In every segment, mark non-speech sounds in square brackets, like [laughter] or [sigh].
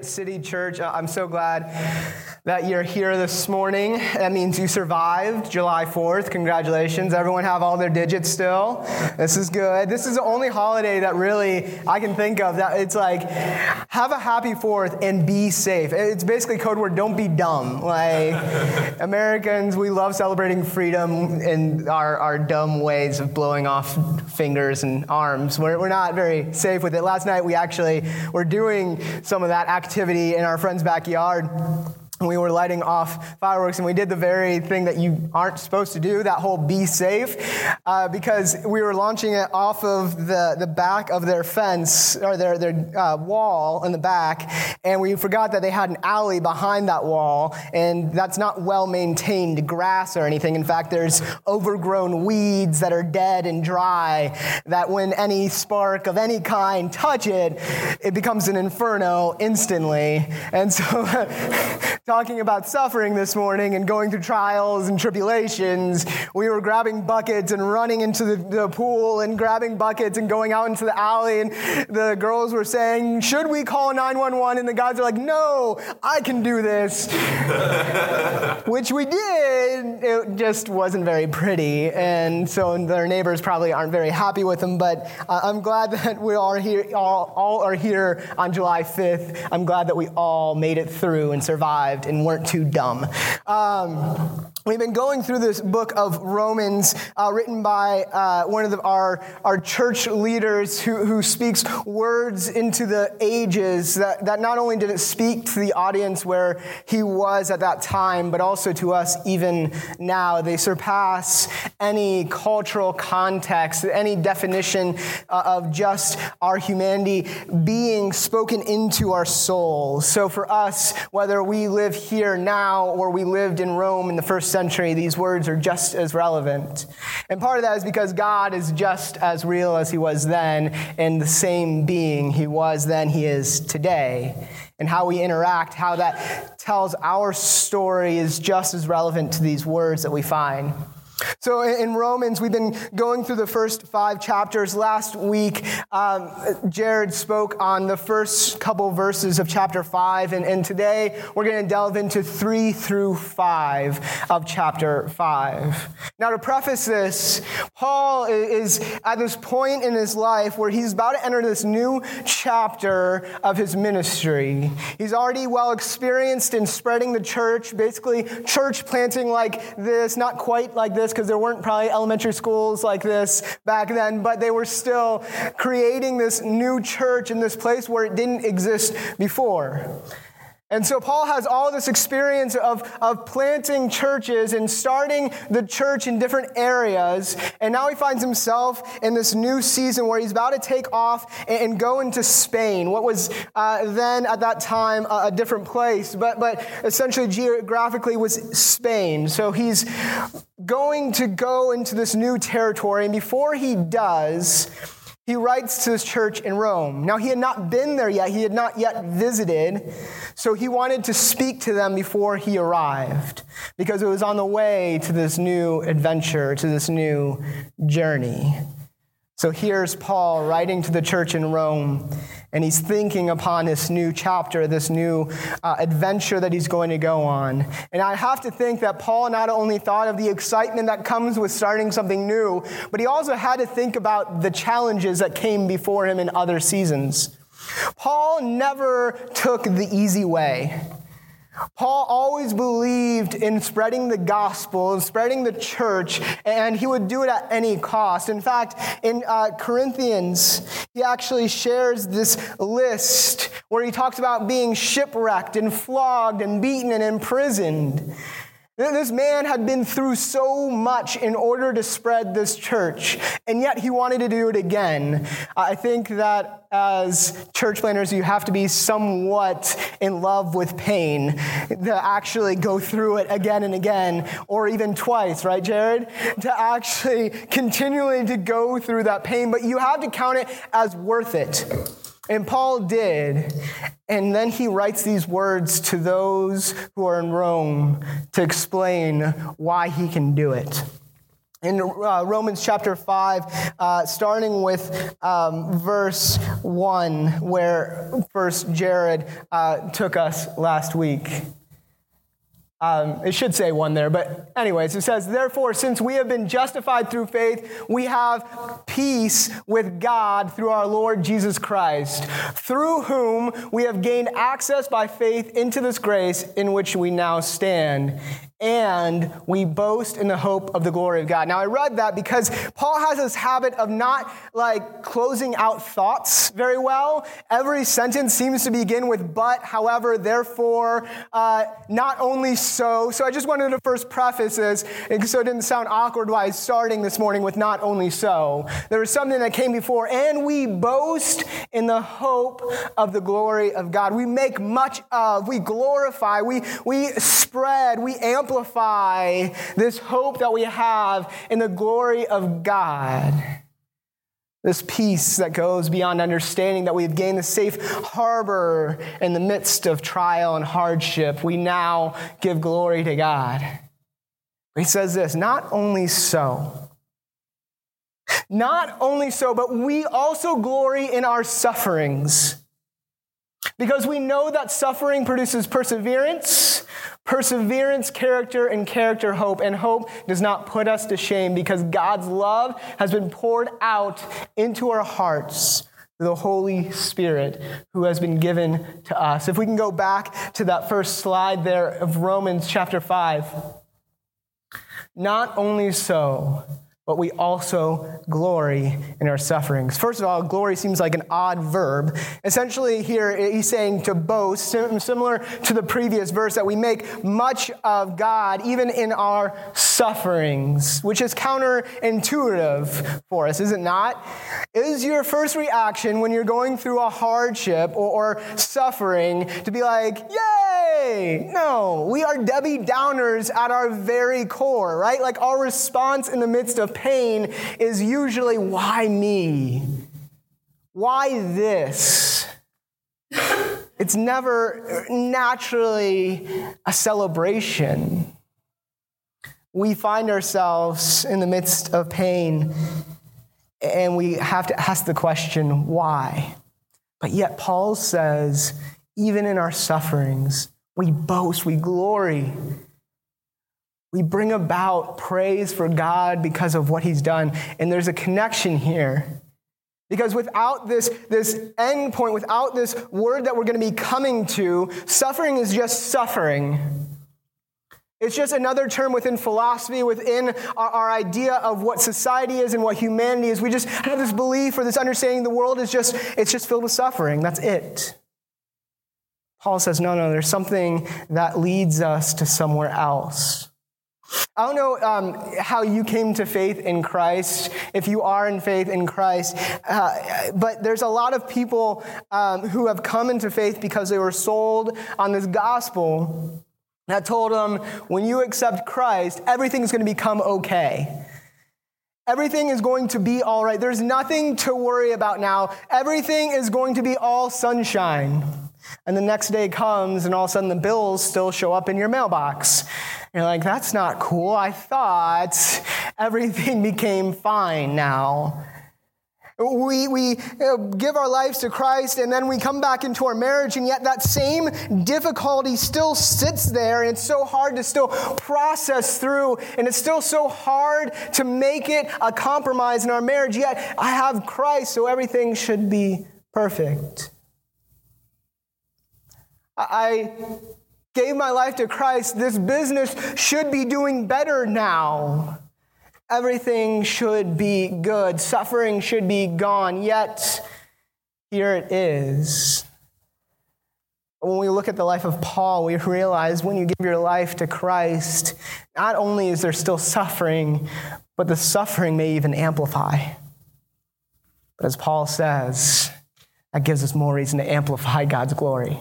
City Church, uh, I'm so glad that you're here this morning. That means you survived July 4th. Congratulations. Everyone have all their digits still. This is good. This is the only holiday that really I can think of that it's like have a happy 4th and be safe. It's basically code word don't be dumb. Like [laughs] Americans, we love celebrating freedom in our, our dumb ways of blowing off fingers and arms. We're, we're not very safe with it. Last night we actually were doing some of that activity in our friend's backyard [laughs] we were lighting off fireworks and we did the very thing that you aren't supposed to do that whole be safe uh, because we were launching it off of the, the back of their fence or their, their uh, wall in the back and we forgot that they had an alley behind that wall and that's not well maintained grass or anything. In fact there's overgrown weeds that are dead and dry that when any spark of any kind touch it it becomes an inferno instantly. And so [laughs] talking about suffering this morning and going through trials and tribulations, we were grabbing buckets and running into the, the, pool and grabbing buckets and going out into the alley. And the girls were saying, Should we call 911? And the guys are like, No, I can do this. [laughs] Which we did. It just wasn't very pretty. And so their neighbors probably aren't very happy with them. But uh, I'm glad [laughs] that we are here, all, all are here on July 5th. I'm glad that we all made it through and survived survived and weren't too dumb. Um, We've been going through this book of Romans, uh, written by uh, one of the, our, our church leaders who, who speaks words into the ages that, that not only did it speak to the audience where he was at that time, but also to us even now. They surpass any cultural context, any definition uh, of just our humanity being spoken into our souls. So for us, whether we live here now or we lived in Rome in the first century, these words are just as relevant. And part of that is because God is just as real as he was then, and the same being he was then, he is today. And how we interact, how that tells our story is just as relevant to these words that we find. So in Romans, we've been going through the first five chapters. Last week, um, Jared spoke on the first couple verses of chapter five, and, and today we're going to delve into three through five of chapter five. Now, to preface this, Paul is at this point in his life where he's about to enter this new chapter of his ministry. He's already well experienced in spreading the church, basically, church planting like this, not quite like this because there weren't probably elementary schools like this back then, but they were still creating this new church in this place where it didn't exist before. And so Paul has all this experience of, of planting churches and starting the church in different areas. And now he finds himself in this new season where he's about to take off and, go into Spain, what was uh, then at that time a, a different place, but, but essentially geographically was Spain. So he's going to go into this new territory. And before he does, he writes to this church in Rome. Now, he had not been there yet, he had not yet visited, so he wanted to speak to them before he arrived because it was on the way to this new adventure, to this new journey. So here's Paul writing to the church in Rome, and he's thinking upon this new chapter, this new uh, adventure that he's going to go on. And I have to think that Paul not only thought of the excitement that comes with starting something new, but he also had to think about the challenges that came before him in other seasons. Paul never took the easy way. Paul always believed in spreading the gospel and spreading the church, and he would do it at any cost. In fact, in uh, Corinthians, he actually shares this list where he talks about being shipwrecked and flogged and beaten and imprisoned. This man had been through so much in order to spread this church, and yet he wanted to do it again. I think that as church planners, you have to be somewhat in love with pain to actually go through it again and again, or even twice, right, Jared? To actually continually to go through that pain, but you have to count it as worth it. And Paul did. And then he writes these words to those who are in Rome to explain why he can do it. in uh, Romans chapter 5, uh, starting with um, verse 1, where First Jared uh, took us last week. Um, it should say one there, but anyways, it says, Therefore, since we have been justified through faith, we have peace with God through our Lord Jesus Christ, through whom we have gained access by faith into this grace in which we now stand and we boast in the hope of the glory of God. Now, I read that because Paul has this habit of not like closing out thoughts very well. Every sentence seems to begin with but, however, therefore, uh, not only so. So I just wanted to first preface this so it didn't sound awkward while I starting this morning with not only so. There was something that came before, and we boast in the hope of the glory of God. We make much of, we glorify, we, we spread, we amplify amplify this hope that we have in the glory of God. This peace that goes beyond understanding, that we've gained the safe harbor in the midst of trial and hardship. We now give glory to God. He says this not only so, not only so, but we also glory in our sufferings. Because we know that suffering produces perseverance, Perseverance, character, and character, hope. And hope does not put us to shame because God's love has been poured out into our hearts through the Holy Spirit who has been given to us. If we can go back to that first slide there of Romans chapter 5. Not only so, but we also glory in our sufferings. First of all, glory seems like an odd verb. Essentially, here he's saying to boast, similar to the previous verse, that we make much of God even in our sufferings, which is counterintuitive for us, is it not? Is your first reaction when you're going through a hardship or, or suffering to be like, yay? No, we are Debbie Downers at our very core, right? Like our response in the midst of pain is usually, why me? Why this? It's never naturally a celebration. We find ourselves in the midst of pain and we have to ask the question, why? But yet, Paul says, even in our sufferings, we boast, we glory we bring about praise for God because of what he's done. And there's a connection here. Because without this, this end point, without this word that we're going to be coming to, suffering is just suffering. It's just another term within philosophy, within our, our, idea of what society is and what humanity is. We just have this belief or this understanding the world is just, it's just filled with suffering. That's it. Paul says, no, no, there's something that leads us to somewhere else. I don't know um, how you came to faith in Christ, if you are in faith in Christ, uh, but there's a lot of people um, who have come into faith because they were sold on this gospel that told them when you accept Christ, everything's going to become okay. Everything is going to be all right. There's nothing to worry about now. Everything is going to be all sunshine. And the next day comes, and all of a sudden the bills still show up in your mailbox. You're like, that's not cool. I thought everything [laughs] became fine now. We, we uh, give our lives to Christ and then we come back into our marriage, and yet that same difficulty still sits there, and it's so hard to still process through, and it's still so hard to make it a compromise in our marriage. Yet I have Christ, so everything should be perfect. I gave my life to Christ. This business should be doing better now. Everything should be good. Suffering should be gone. Yet, here it is. When we look at the life of Paul, we realize when you give your life to Christ, not only is there still suffering, but the suffering may even amplify. But as Paul says, that gives us more reason to amplify God's glory.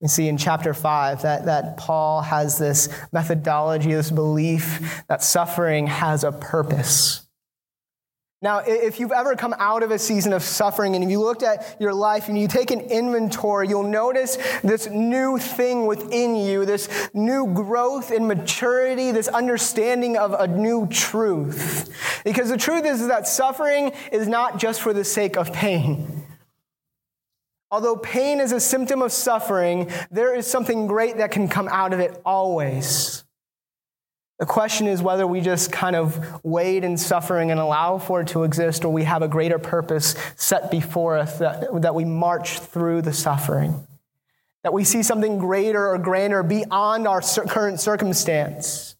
You see in chapter 5 that, that Paul has this methodology, this belief that suffering has a purpose. Now, if you've ever come out of a season of suffering and if you looked at your life and you take an inventory, you'll notice this new thing within you, this new growth and maturity, this understanding of a new truth. Because the truth is that suffering is not just for the sake of pain. Although pain is a symptom of suffering, there is something great that can come out of it always. The question is whether we just kind of wade in suffering and allow for it to exist, or we have a greater purpose set before us that, that we march through the suffering. That we see something greater or grander beyond our current circumstance.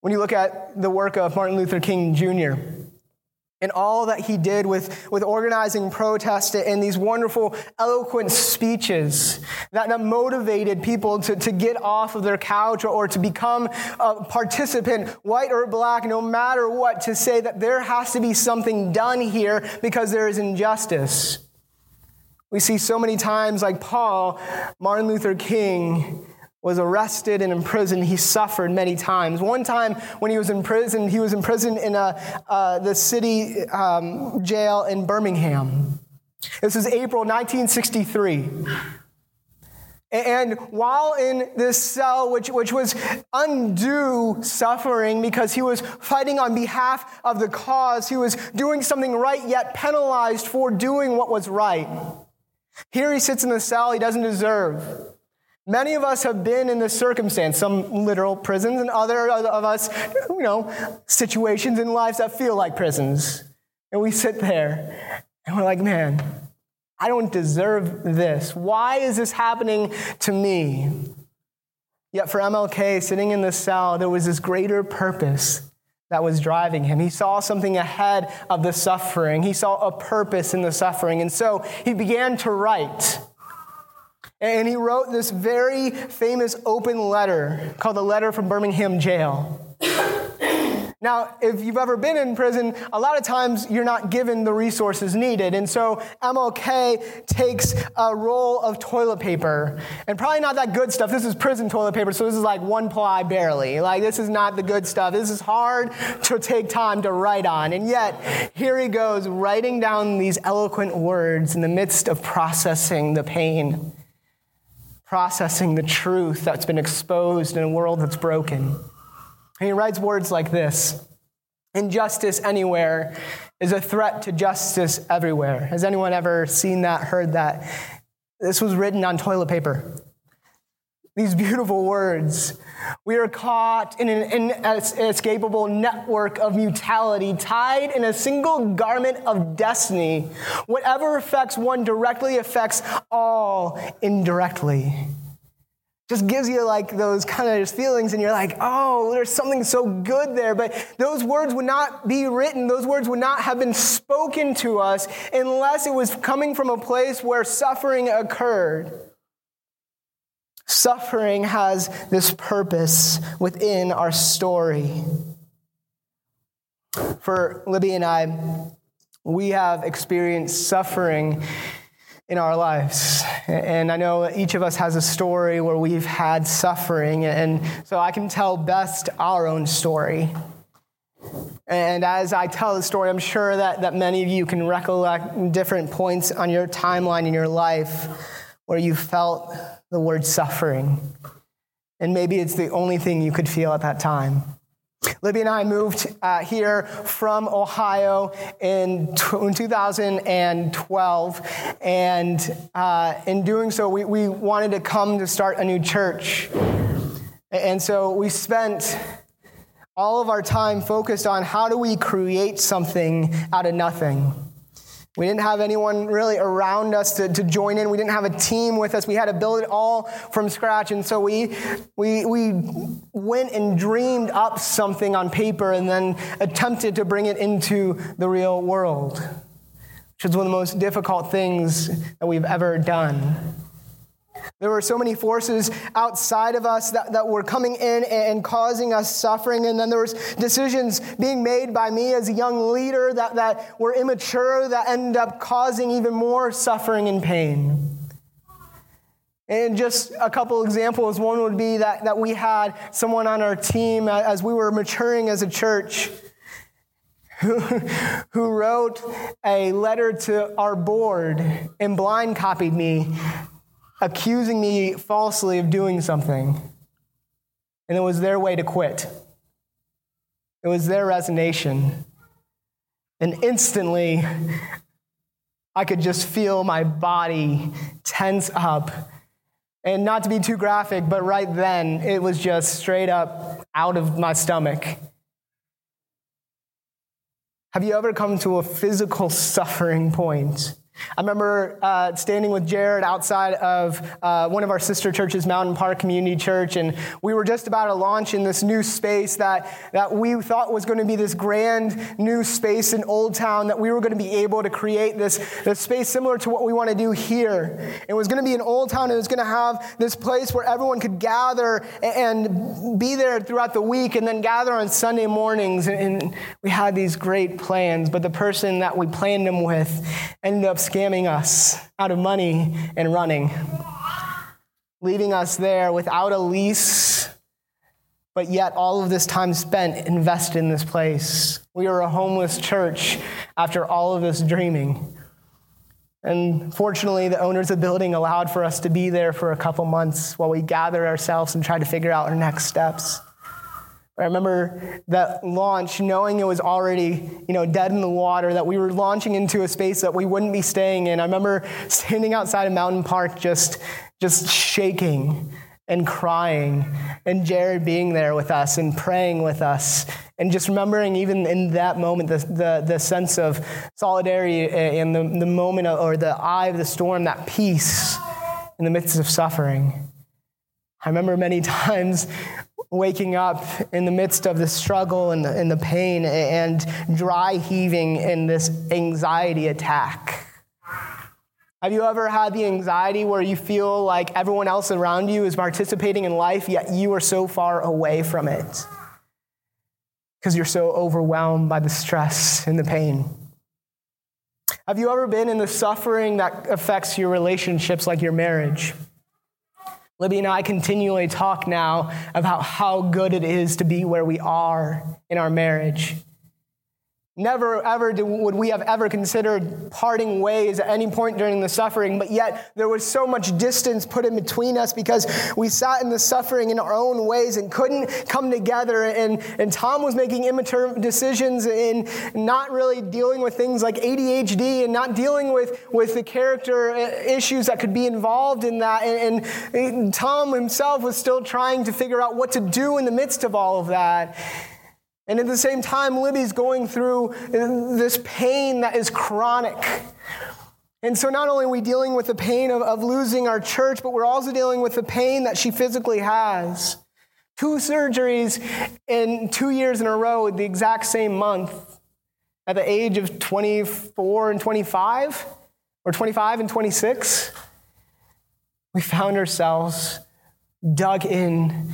When you look at the work of Martin Luther King Jr., and all that he did with, with organizing protest and these wonderful, eloquent speeches that, motivated people to, to get off of their couch or, or to become a participant, white or black, no matter what, to say that there has to be something done here because there is injustice. We see so many times, like Paul, Martin Luther King, was arrested and imprisoned. He suffered many times. One time when he was in prison, he was imprisoned in a, uh, the city um, jail in Birmingham. This is April 1963. And while in this cell, which, which was undue suffering because he was fighting on behalf of the cause, he was doing something right, yet penalized for doing what was right. Here he sits in the cell he doesn't deserve. Many of us have been in this circumstance, some literal prisons, and other of us, you know, situations in lives that feel like prisons. And we sit there and we're like, man, I don't deserve this. Why is this happening to me? Yet for MLK, sitting in the cell, there was this greater purpose that was driving him. He saw something ahead of the suffering, he saw a purpose in the suffering. And so he began to write. And he wrote this very famous open letter called the Letter from Birmingham Jail. Now, if you've ever been in prison, a lot of times you're not given the resources needed. And so MLK takes a roll of toilet paper, and probably not that good stuff. This is prison toilet paper, so this is like one ply barely. Like, this is not the good stuff. This is hard to take time to write on. And yet, here he goes, writing down these eloquent words in the midst of processing the pain processing the truth that's been exposed in a world that's broken. And he writes words like this Injustice anywhere is a threat to justice everywhere. Has anyone ever seen that, heard that? This was written on toilet paper. These beautiful words. We are caught in an inescapable network of mutuality, tied in a single garment of destiny. Whatever affects one directly affects all indirectly. Just gives you like those kind of feelings, and you're like, oh, there's something so good there. But those words would not be written, those words would not have been spoken to us unless it was coming from a place where suffering occurred. Suffering has this purpose within our story. For Libby and I, we have experienced suffering in our lives. And I know each of us has a story where we've had suffering, and so I can tell best our own story. And as I tell the story, I'm sure that, that many of you can recollect different points on your timeline in your life where you felt the word suffering. And maybe it's the only thing you could feel at that time. Libby and I moved uh, here from Ohio in, t- in 2012. And uh, in doing so, we, we wanted to come to start a new church. And so we spent all of our time focused on how do we create something out of nothing. We didn't have anyone really around us to, to join in. We didn't have a team with us. We had to build it all from scratch. And so we, we, we went and dreamed up something on paper and then attempted to bring it into the real world, which is one of the most difficult things that we've ever done. There were so many forces outside of us that, that were coming in and causing us suffering. And then there was decisions being made by me as a young leader that, that were immature that ended up causing even more suffering and pain. And just a couple examples. One would be that, that we had someone on our team as we were maturing as a church [laughs] who, who wrote a letter to our board and blind copied me, accusing me falsely of doing something. And it was their way to quit. It was their resignation. And instantly, I could just feel my body tense up. And not to be too graphic, but right then, it was just straight up out of my stomach. Have you ever come to a physical suffering point? I remember uh, standing with Jared outside of uh, one of our sister churches, Mountain Park Community Church, and we were just about to launch in this new space that, that we thought was going to be this grand new space in Old Town, that we were going to be able to create this, this space similar to what we want to do here. It was going to be in Old Town, and it was going to have this place where everyone could gather and be there throughout the week and then gather on Sunday mornings. And we had these great plans, but the person that we planned them with ended up scamming us out of money and running, leaving us there without a lease, but yet all of this time spent invested in this place. We were a homeless church after all of this dreaming. And fortunately, the owners of the building allowed for us to be there for a couple months while we gathered ourselves and tried to figure out our next steps. I remember that launch, knowing it was already, you know, dead in the water, that we were launching into a space that we wouldn't be staying in. I remember [laughs] standing outside of Mountain Park just, just shaking and crying, and Jared being there with us and praying with us, and just remembering even in that moment the, the, the sense of solidarity eh, and the, the moment of, or the eye of the storm, that peace in the midst of suffering. I remember many [laughs] times waking up in the midst of the struggle and the, and the pain and dry heaving in this anxiety attack. Have you ever had the anxiety where you feel like everyone else around you is participating in life, yet you are so far away from it? Because you're so overwhelmed by the stress and the pain. Have you ever been in the suffering that affects your relationships, like your marriage? Libby and I continually talk now about how good it is to be where we are in our marriage. Never ever would we have ever considered parting ways at any point during the suffering, but yet there was so much distance put in between us because we sat in the suffering in our own ways and couldn't come together. And, and Tom was making immature decisions and not really dealing with things like ADHD and not dealing with, with the character uh, issues that could be involved in that. And, and Tom himself was still trying to figure out what to do in the midst of all of that. And at the same time, Libby's going through this pain that is chronic. And so not only are we dealing with the pain of, of losing our church, but we're also dealing with the pain that she physically has. Two surgeries in two years in a row, the exact same month, at the age of 24 and 25, or 25 and 26. We found ourselves dug in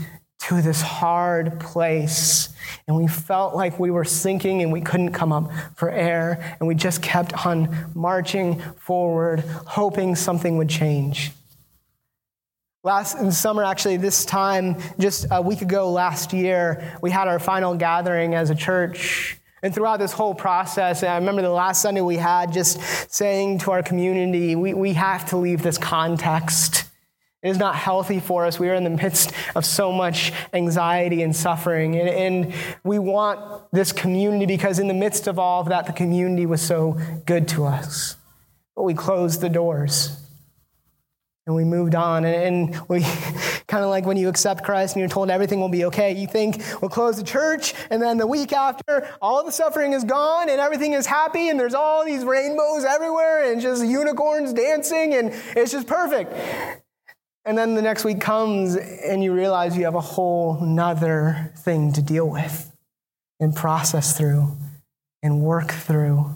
to this hard place. And we felt like we were sinking and we couldn't come up for air. And we just kept on marching forward, hoping something would change. Last summer, actually, this time, just a week ago last year, we had our final gathering as a church. And throughout this whole process, I remember the last Sunday we had just saying to our community, we, we have to leave this context. It is not healthy for us. We are in the midst of so much anxiety and suffering. And, and, we want this community because, in the midst of all of that, the community was so good to us. But we closed the doors and we moved on. And, and we [laughs] kind of like when you accept Christ and you're told everything will be okay, you think we'll close the church. And then the week after, all the suffering is gone and everything is happy. And there's all these rainbows everywhere and just unicorns dancing. And it's just perfect. And then the next week comes and you realize you have a whole nother thing to deal with and process through and work through.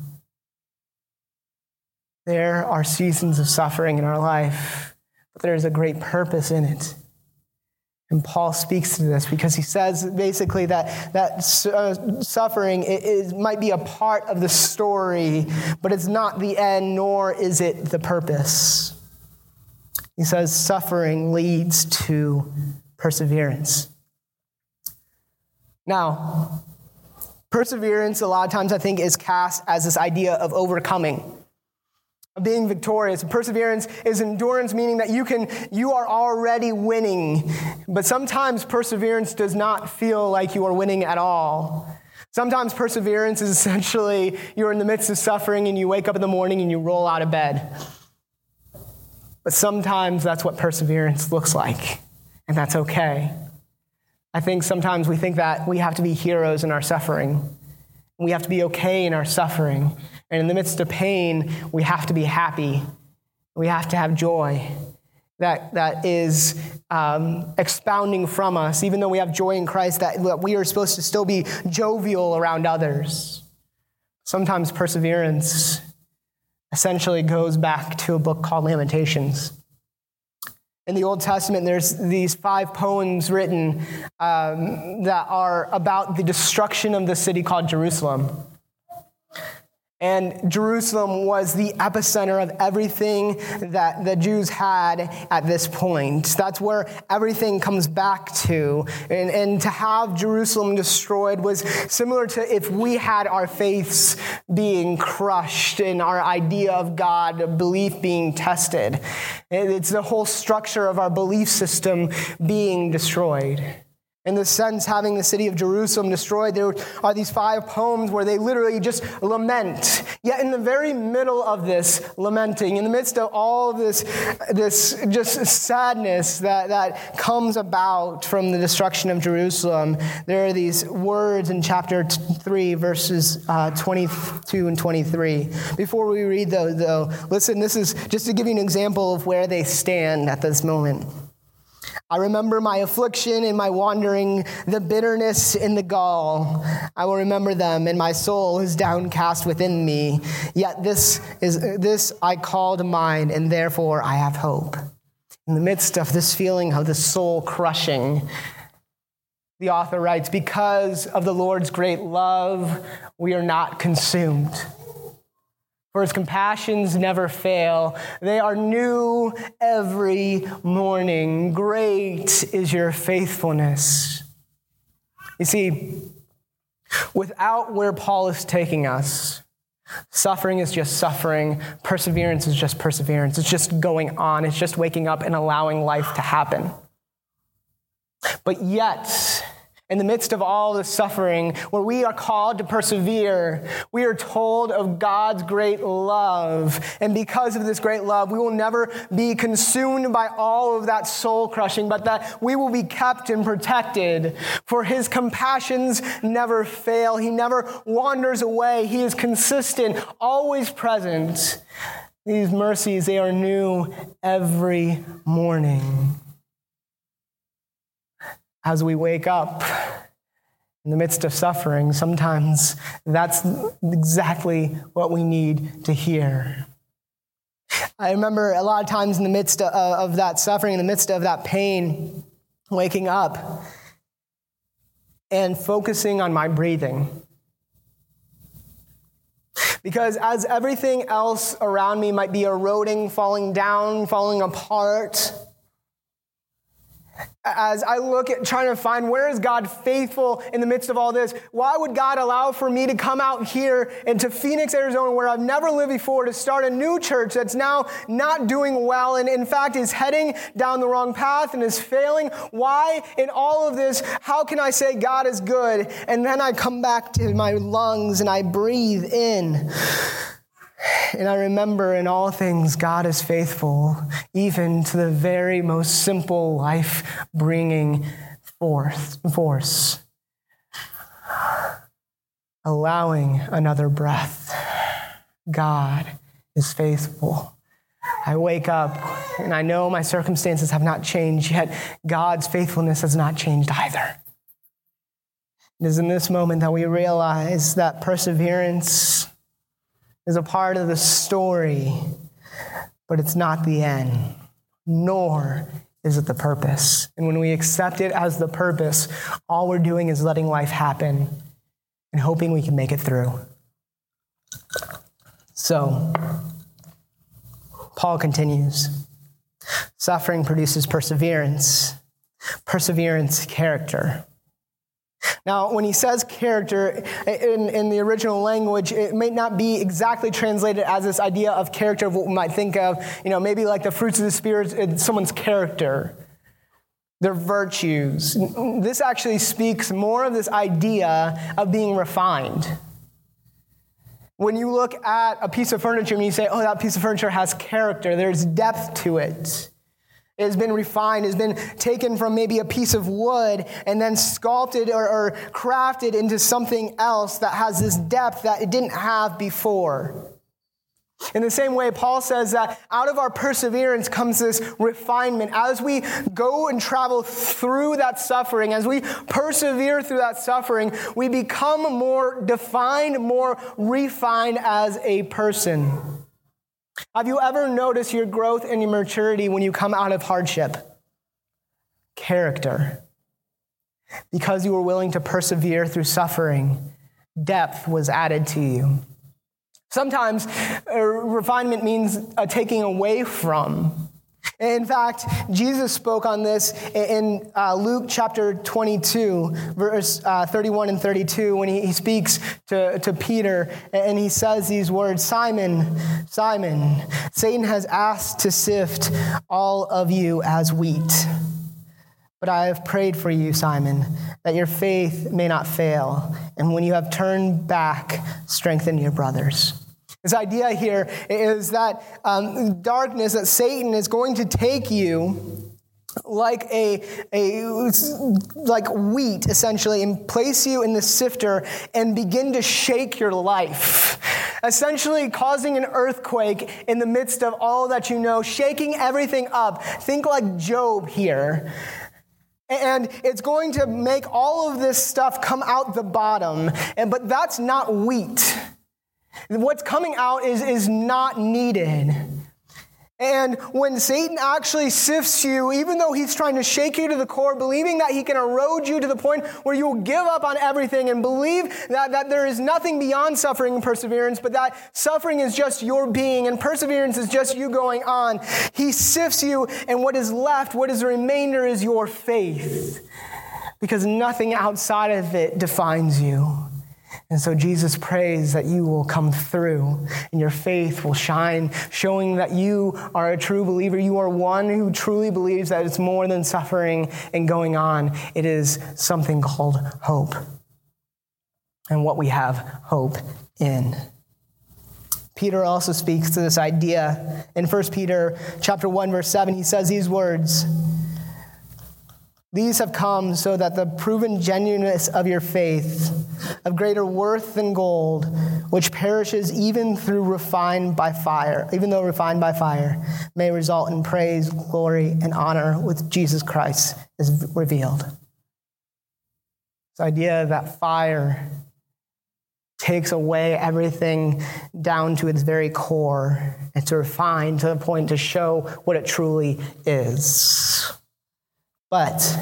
There are seasons of suffering in our life, but there is a great purpose in it. And Paul speaks to this because he says basically that, that uh, suffering it might be a part of the story, but it's not the end, nor is it the purpose. He says suffering leads to perseverance. Now, Perseverance, a lot of times, I think, is cast as this idea of overcoming, of being victorious. Perseverance is endurance, meaning that you can, you are already winning. But sometimes perseverance does not feel like you are winning at all. Sometimes perseverance is essentially you're in the midst of suffering and you wake up in the morning and you roll out of bed. But sometimes that's what perseverance looks like, and that's okay. I think sometimes we think that we have to be heroes in our suffering. We have to be okay in our suffering. And in the midst of pain, we have to be happy. We have to have joy that, that is um, expounding from us, even though we have joy in Christ, that, that we are supposed to still be jovial around others. Sometimes perseverance essentially goes back to a book called Lamentations. In the Old Testament, there's these five poems written um, that are about the destruction of the city called Jerusalem. And Jerusalem was the epicenter of everything that the Jews had at this point. That's where everything comes back to. And, and to have Jerusalem destroyed was similar to if we had our faiths being crushed and our idea of God, belief being tested. It's the whole structure of our belief system being destroyed in the sense having the city of Jerusalem destroyed, there are these five poems where they literally just lament. Yet in the very middle of this lamenting, in the midst of all this, this just sadness that, that comes about from the destruction of Jerusalem, there are these words in chapter 3, verses uh, 22 and 23. Before we read those, though, listen, this is just to give you an example of where they stand at this moment. I remember my affliction and my wandering, the bitterness and the gall. I will remember them, and my soul is downcast within me. Yet this is this I call to mind, and therefore I have hope. In the midst of this feeling of the soul crushing, the author writes, Because of the Lord's great love, we are not consumed for his compassions never fail. They are new every morning. Great is your faithfulness. You see, without where Paul is taking us, suffering is just suffering, perseverance is just perseverance. It's just going on, it's just waking up and allowing life to happen. But yet, in the midst of all the suffering, where we are called to persevere, we are told of God's great love. And because of this great love, we will never be consumed by all of that soul crushing, but that we will be kept and protected. For his compassions never fail. He never wanders away. He is consistent, always present. These mercies, they are new every morning as we wake up in the midst of suffering, sometimes that's exactly what we need to hear. I remember a lot of times in the midst of, of that suffering, in the midst of that pain, waking up and focusing on my breathing. Because as everything else around me might be eroding, falling down, falling apart, as I look at trying to find where is God faithful in the midst of all this, why would God allow for me to come out here into Phoenix, Arizona, where I've never lived before, to start a new church that's now not doing well and in fact is heading down the wrong path and is failing? Why in all of this, how can I say God is good? And then I come back to my lungs and I breathe in. And I remember in all things, God is faithful, even to the very most simple life bringing force. Allowing another breath. God is faithful. I wake up and I know my circumstances have not changed, yet God's faithfulness has not changed either. It is in this moment that we realize that perseverance is a part of the story, but it's not the end, nor is it the purpose. And when we accept it as the purpose, all we're doing is letting life happen and hoping we can make it through. So, Paul continues suffering produces perseverance, perseverance, character. Now, when he says character in, in the original language, it may not be exactly translated as this idea of character of what we might think of, you know, maybe like the fruits of the Spirit, uh, someone's character, their virtues. This actually speaks more of this idea of being refined. When you look at a piece of furniture and you say, oh, that piece of furniture has character, there's depth to it. It has been refined, it has been taken from maybe a piece of wood and then sculpted or, or, crafted into something else that has this depth that it didn't have before. In the same way, Paul says that out of our perseverance comes this refinement. As we go and travel through that suffering, as we persevere through that suffering, we become more defined, more refined as a person. Have you ever noticed your growth and your maturity when you come out of hardship? Character. Because you were willing to persevere through suffering, depth was added to you. Sometimes uh, refinement means a taking away from. In fact, Jesus spoke on this in uh, Luke chapter 22, verse uh, 31 and 32, when he, he speaks to, to Peter and he says these words Simon, Simon, Satan has asked to sift all of you as wheat. But I have prayed for you, Simon, that your faith may not fail. And when you have turned back, strengthen your brothers. This idea here is that um, darkness, that Satan is going to take you like a, a like wheat essentially and place you in the sifter and begin to shake your life. Essentially causing an earthquake in the midst of all that you know shaking everything up. Think like Job here. And it's going to make all of this stuff come out the bottom. And but that's not wheat What's coming out is, is not needed. And when Satan actually sifts you, even though he's trying to shake you to the core, believing that he can erode you to the point where you will give up on everything and believe that, that there is nothing beyond suffering and perseverance, but that suffering is just your being and perseverance is just you going on, he sifts you, and what is left, what is the remainder, is your faith. Because nothing outside of it defines you. And so Jesus prays that you will come through and your faith will shine, showing that you are a true believer. You are one who truly believes that it's more than suffering and going on, it is something called hope. And what we have hope in. Peter also speaks to this idea in 1 Peter chapter 1 verse 7 he says these words these have come so that the proven genuineness of your faith, of greater worth than gold, which perishes even through refined by fire, even though refined by fire, may result in praise, glory, and honor with Jesus Christ is revealed. This idea that fire takes away everything down to its very core and to refine to the point to show what it truly is. But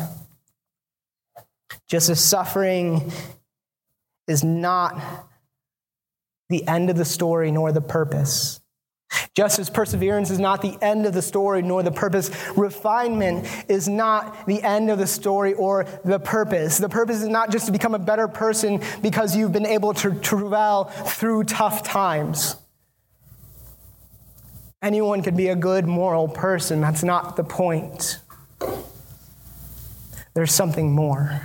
just as suffering is not the end of the story nor the purpose, just as perseverance is not the end of the story nor the purpose, refinement is not the end of the story or the purpose. The purpose is not just to become a better person because you've been able to travail through tough times. Anyone could be a good moral person. That's not the point. There's something more.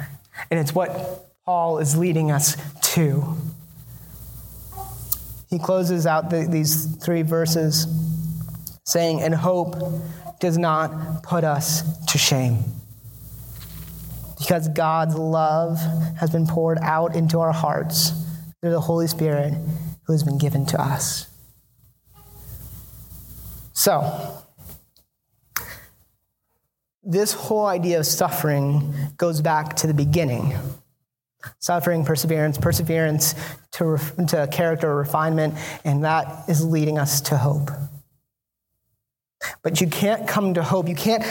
And it's what Paul is leading us to. He closes out the, these three verses saying, And hope does not put us to shame. Because God's love has been poured out into our hearts through the Holy Spirit who has been given to us. So, this whole idea of suffering goes back to the beginning suffering, perseverance, perseverance to, to character refinement, and that is leading us to hope. But you can't come to hope. You can't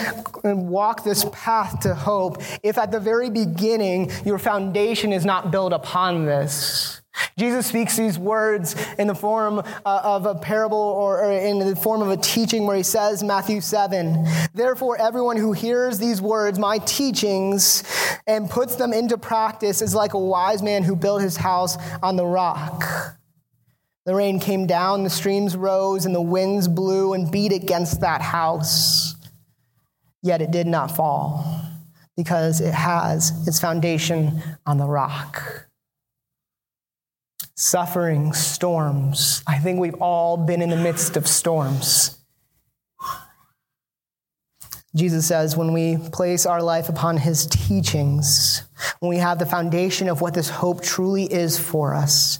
walk this path to hope if at the very beginning your foundation is not built upon this. Jesus speaks these words in the form uh, of a parable or, in the form of a teaching where he says, Matthew 7, Therefore, everyone who hears these words, my teachings, and puts them into practice is like a wise man who built his house on the rock. The rain came down, the streams rose, and the winds blew and beat against that house. Yet it did not fall because it has its foundation on the rock suffering, storms. I think we've all been in the midst of storms. Jesus says, when we place our life upon his teachings, when we have the foundation of what this hope truly is for us,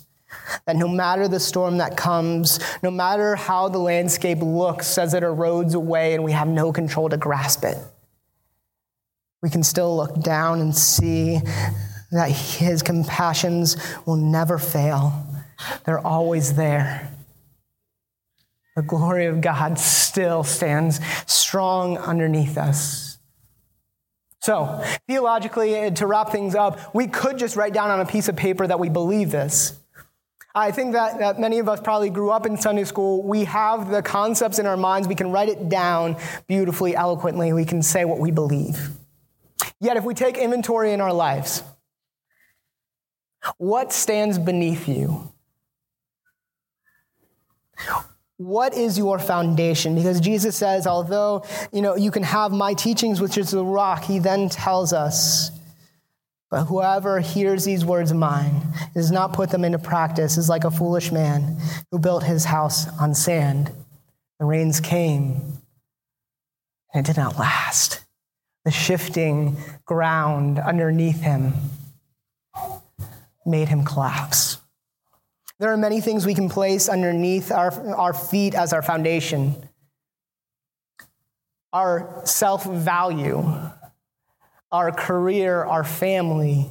that no matter the storm that comes, no matter how the landscape looks as it erodes away and we have no control to grasp it, we can still look down and see that his compassions will never fail. They're always there. The glory of God still stands strong underneath us. So, theologically, uh, to wrap things up, we could just write down on a piece of paper that we believe this. I think that, that many of us probably grew up in Sunday school. We have the concepts in our minds. We can write it down beautifully, eloquently. We can say what we believe. Yet, if we take inventory in our lives, what stands beneath you? What is your foundation? Because Jesus says, although, you know, you can have my teachings, which is the rock, he then tells us, but whoever hears these words of mine does not put them into practice is like a foolish man who built his house on sand. The rains came, and it did not last. The shifting ground underneath him made him collapse. There are many things we can place underneath our, our feet as our foundation. Our self value, our career, our family,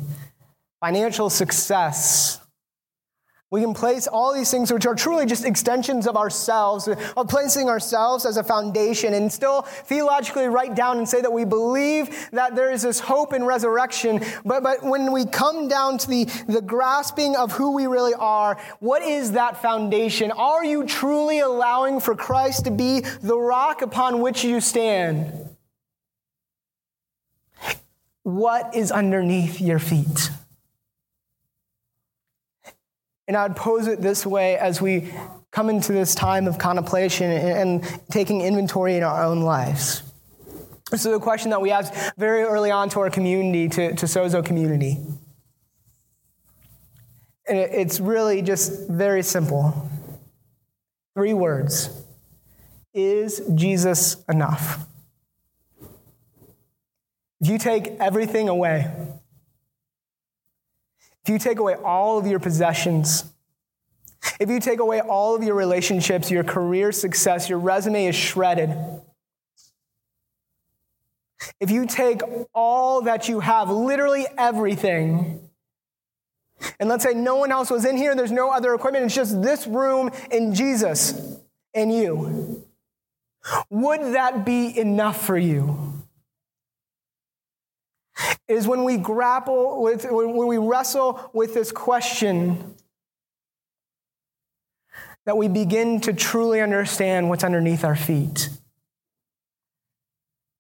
financial success, we can place all these things, which are truly just extensions of ourselves, of placing ourselves as a foundation, and still theologically write down and say that we believe that there is this hope in resurrection. But, but when we come down to the, the grasping of who we really are, what is that foundation? Are you truly allowing for Christ to be the rock upon which you stand? What is underneath your feet? And I would pose it this way as we come into this time of contemplation and, taking inventory in our own lives. This is a question that we asked very early on to our community, to, to Sozo community. And it's really just very simple. Three words Is Jesus enough? If you take everything away, if you take away all of your possessions, if you take away all of your relationships, your career success, your resume is shredded. If you take all that you have, literally everything, and let's say no one else was in here, there's no other equipment, it's just this room and Jesus and you, would that be enough for you? Is when we grapple with, when we wrestle with this question, that we begin to truly understand what's underneath our feet.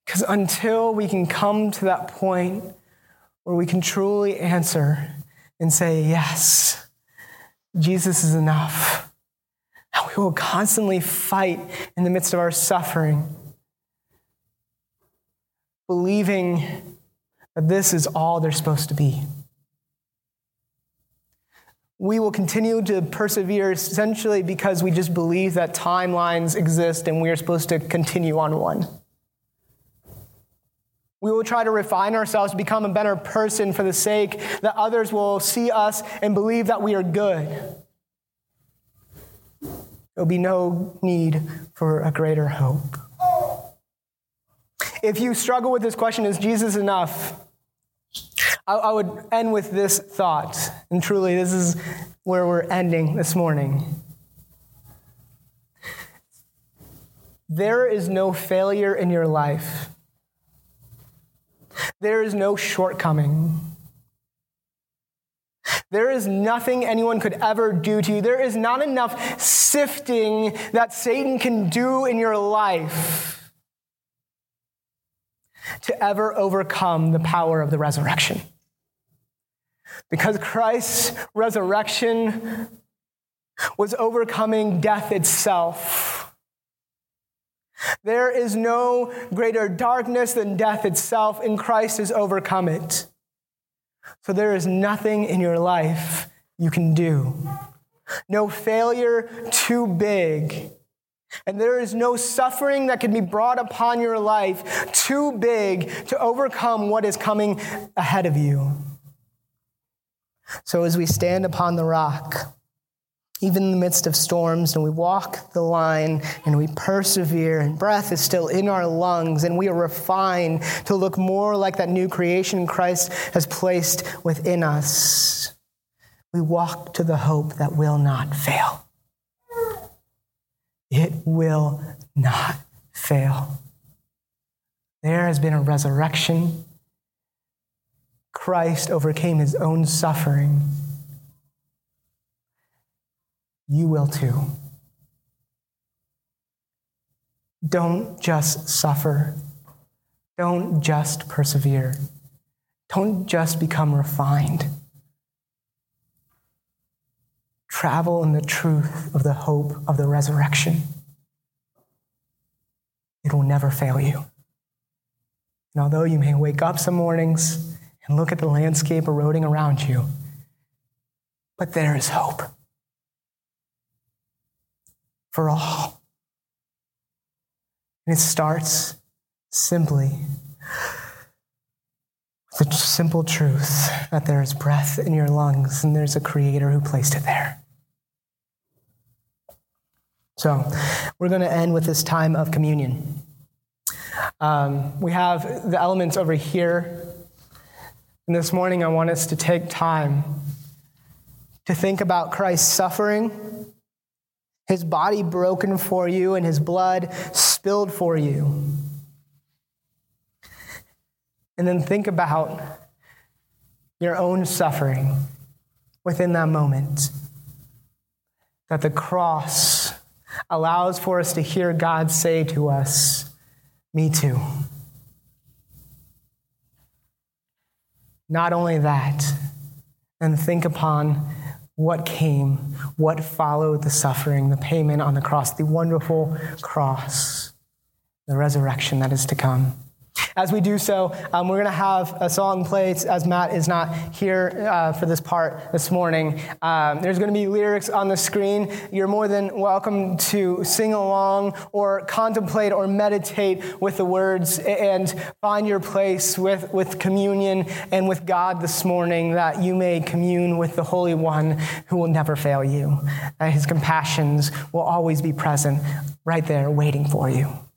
Because until we can come to that point where we can truly answer and say, Yes, Jesus is enough, we will constantly fight in the midst of our suffering, believing that this is all they're supposed to be. We will continue to persevere essentially because we just believe that timelines exist and we are supposed to continue on one. We will try to refine ourselves to become a better person for the sake that others will see us and believe that we are good. There will be no need for a greater hope. If you struggle with this question, is Jesus enough? I, I would end with this thought, and truly, this is where we're ending this morning. There is no failure in your life. There is no shortcoming. There is nothing anyone could ever do to you. There is not enough sifting that Satan can do in your life to ever overcome the power of the resurrection. Because Christ's resurrection was overcoming death itself. There is no greater darkness than death itself, and Christ has overcome it. So there is nothing in your life you can do, no failure too big. And there is no suffering that can be brought upon your life too big to overcome what is coming ahead of you. So as we stand upon the rock, even in the midst of storms, and we walk the line and we persevere, and breath is still in our lungs, and we are refined to look more like that new creation Christ has placed within us. We walk to the hope that will not fail. It will not fail. There has been a resurrection. Christ overcame his own suffering you will too. Don't just suffer. Don't just persevere. Don't just become refined. Travel in the truth of the hope of the resurrection. It will never fail you. And although you may wake up some mornings and look at the landscape eroding around you, but there is hope for all. And it starts simply with the simple truth that there is breath in your lungs and there's a creator who placed it there. So, we're going to end with this time of communion. Um, we have the elements over here. And this morning, I want us to take time to think about Christ's suffering his body broken for you and his blood spilled for you. And then think about your own suffering within that moment. That the cross allows for us to hear God say to us, Me too. Not only that, and think upon what came, what followed the suffering, the payment on the cross, the wonderful cross, the resurrection that is to come. As we do so, um, we're going to have a song played as Matt is not here uh, for this part this morning. Um, there's going to be lyrics on the screen. You're more than welcome to sing along or contemplate or meditate with the words and find your place with, with communion and with God this morning that you may commune with the Holy One who will never fail you. That his compassions will always be present right there waiting for you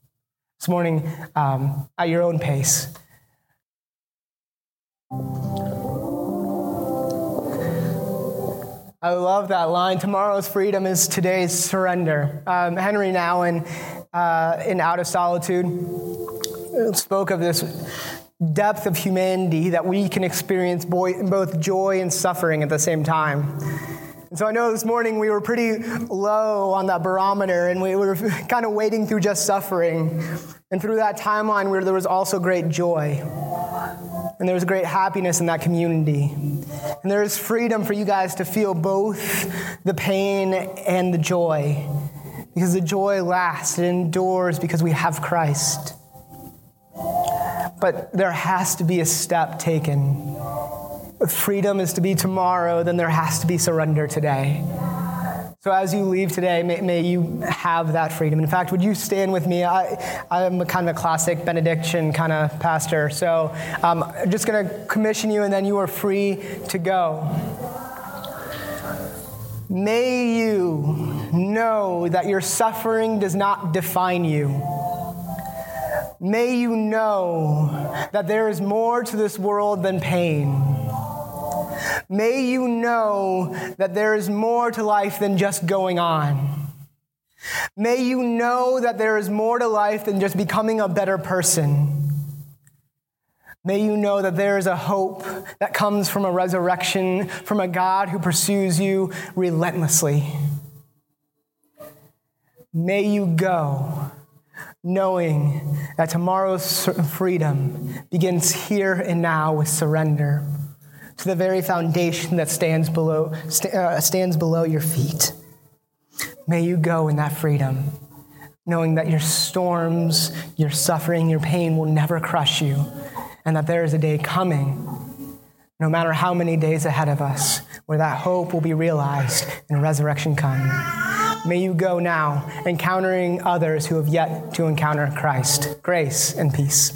this morning um, at your own pace. I love that line. Tomorrow's freedom is today's surrender. Um, Henry Nouwen, uh, in Out of Solitude, spoke of this depth of humanity that we can experience both joy and suffering at the same time. And so I know this morning we were pretty low on that barometer and we were [laughs] kind of wading through just suffering. And through that timeline where there was also great joy. And there was great happiness in that community. And there is freedom for you guys to feel both the pain and the joy. Because the joy lasts, it endures because we have Christ. But there has to be a step taken freedom is to be tomorrow, then there has to be surrender today. So as you leave today, may, may, you have that freedom. In fact, would you stand with me? I, I'm a kind of a classic benediction kind of pastor. So um, I'm just going to commission you, and then you are free to go. May you know that your suffering does not define you. May you know that there is more to this world than pain. May you know that there is more to life than just going on. May you know that there is more to life than just becoming a better person. May you know that there is a hope that comes from a resurrection, from a God who pursues you relentlessly. May you go knowing that tomorrow's freedom begins here and now with surrender to the very foundation that stands below, uh, stands below your feet. May you go in that freedom, knowing that your storms, your suffering, your pain will never crush you, and that there is a day coming, no matter how many days ahead of us, where that hope will be realized and resurrection come. May you go now, encountering others who have yet to encounter Christ. Grace and peace.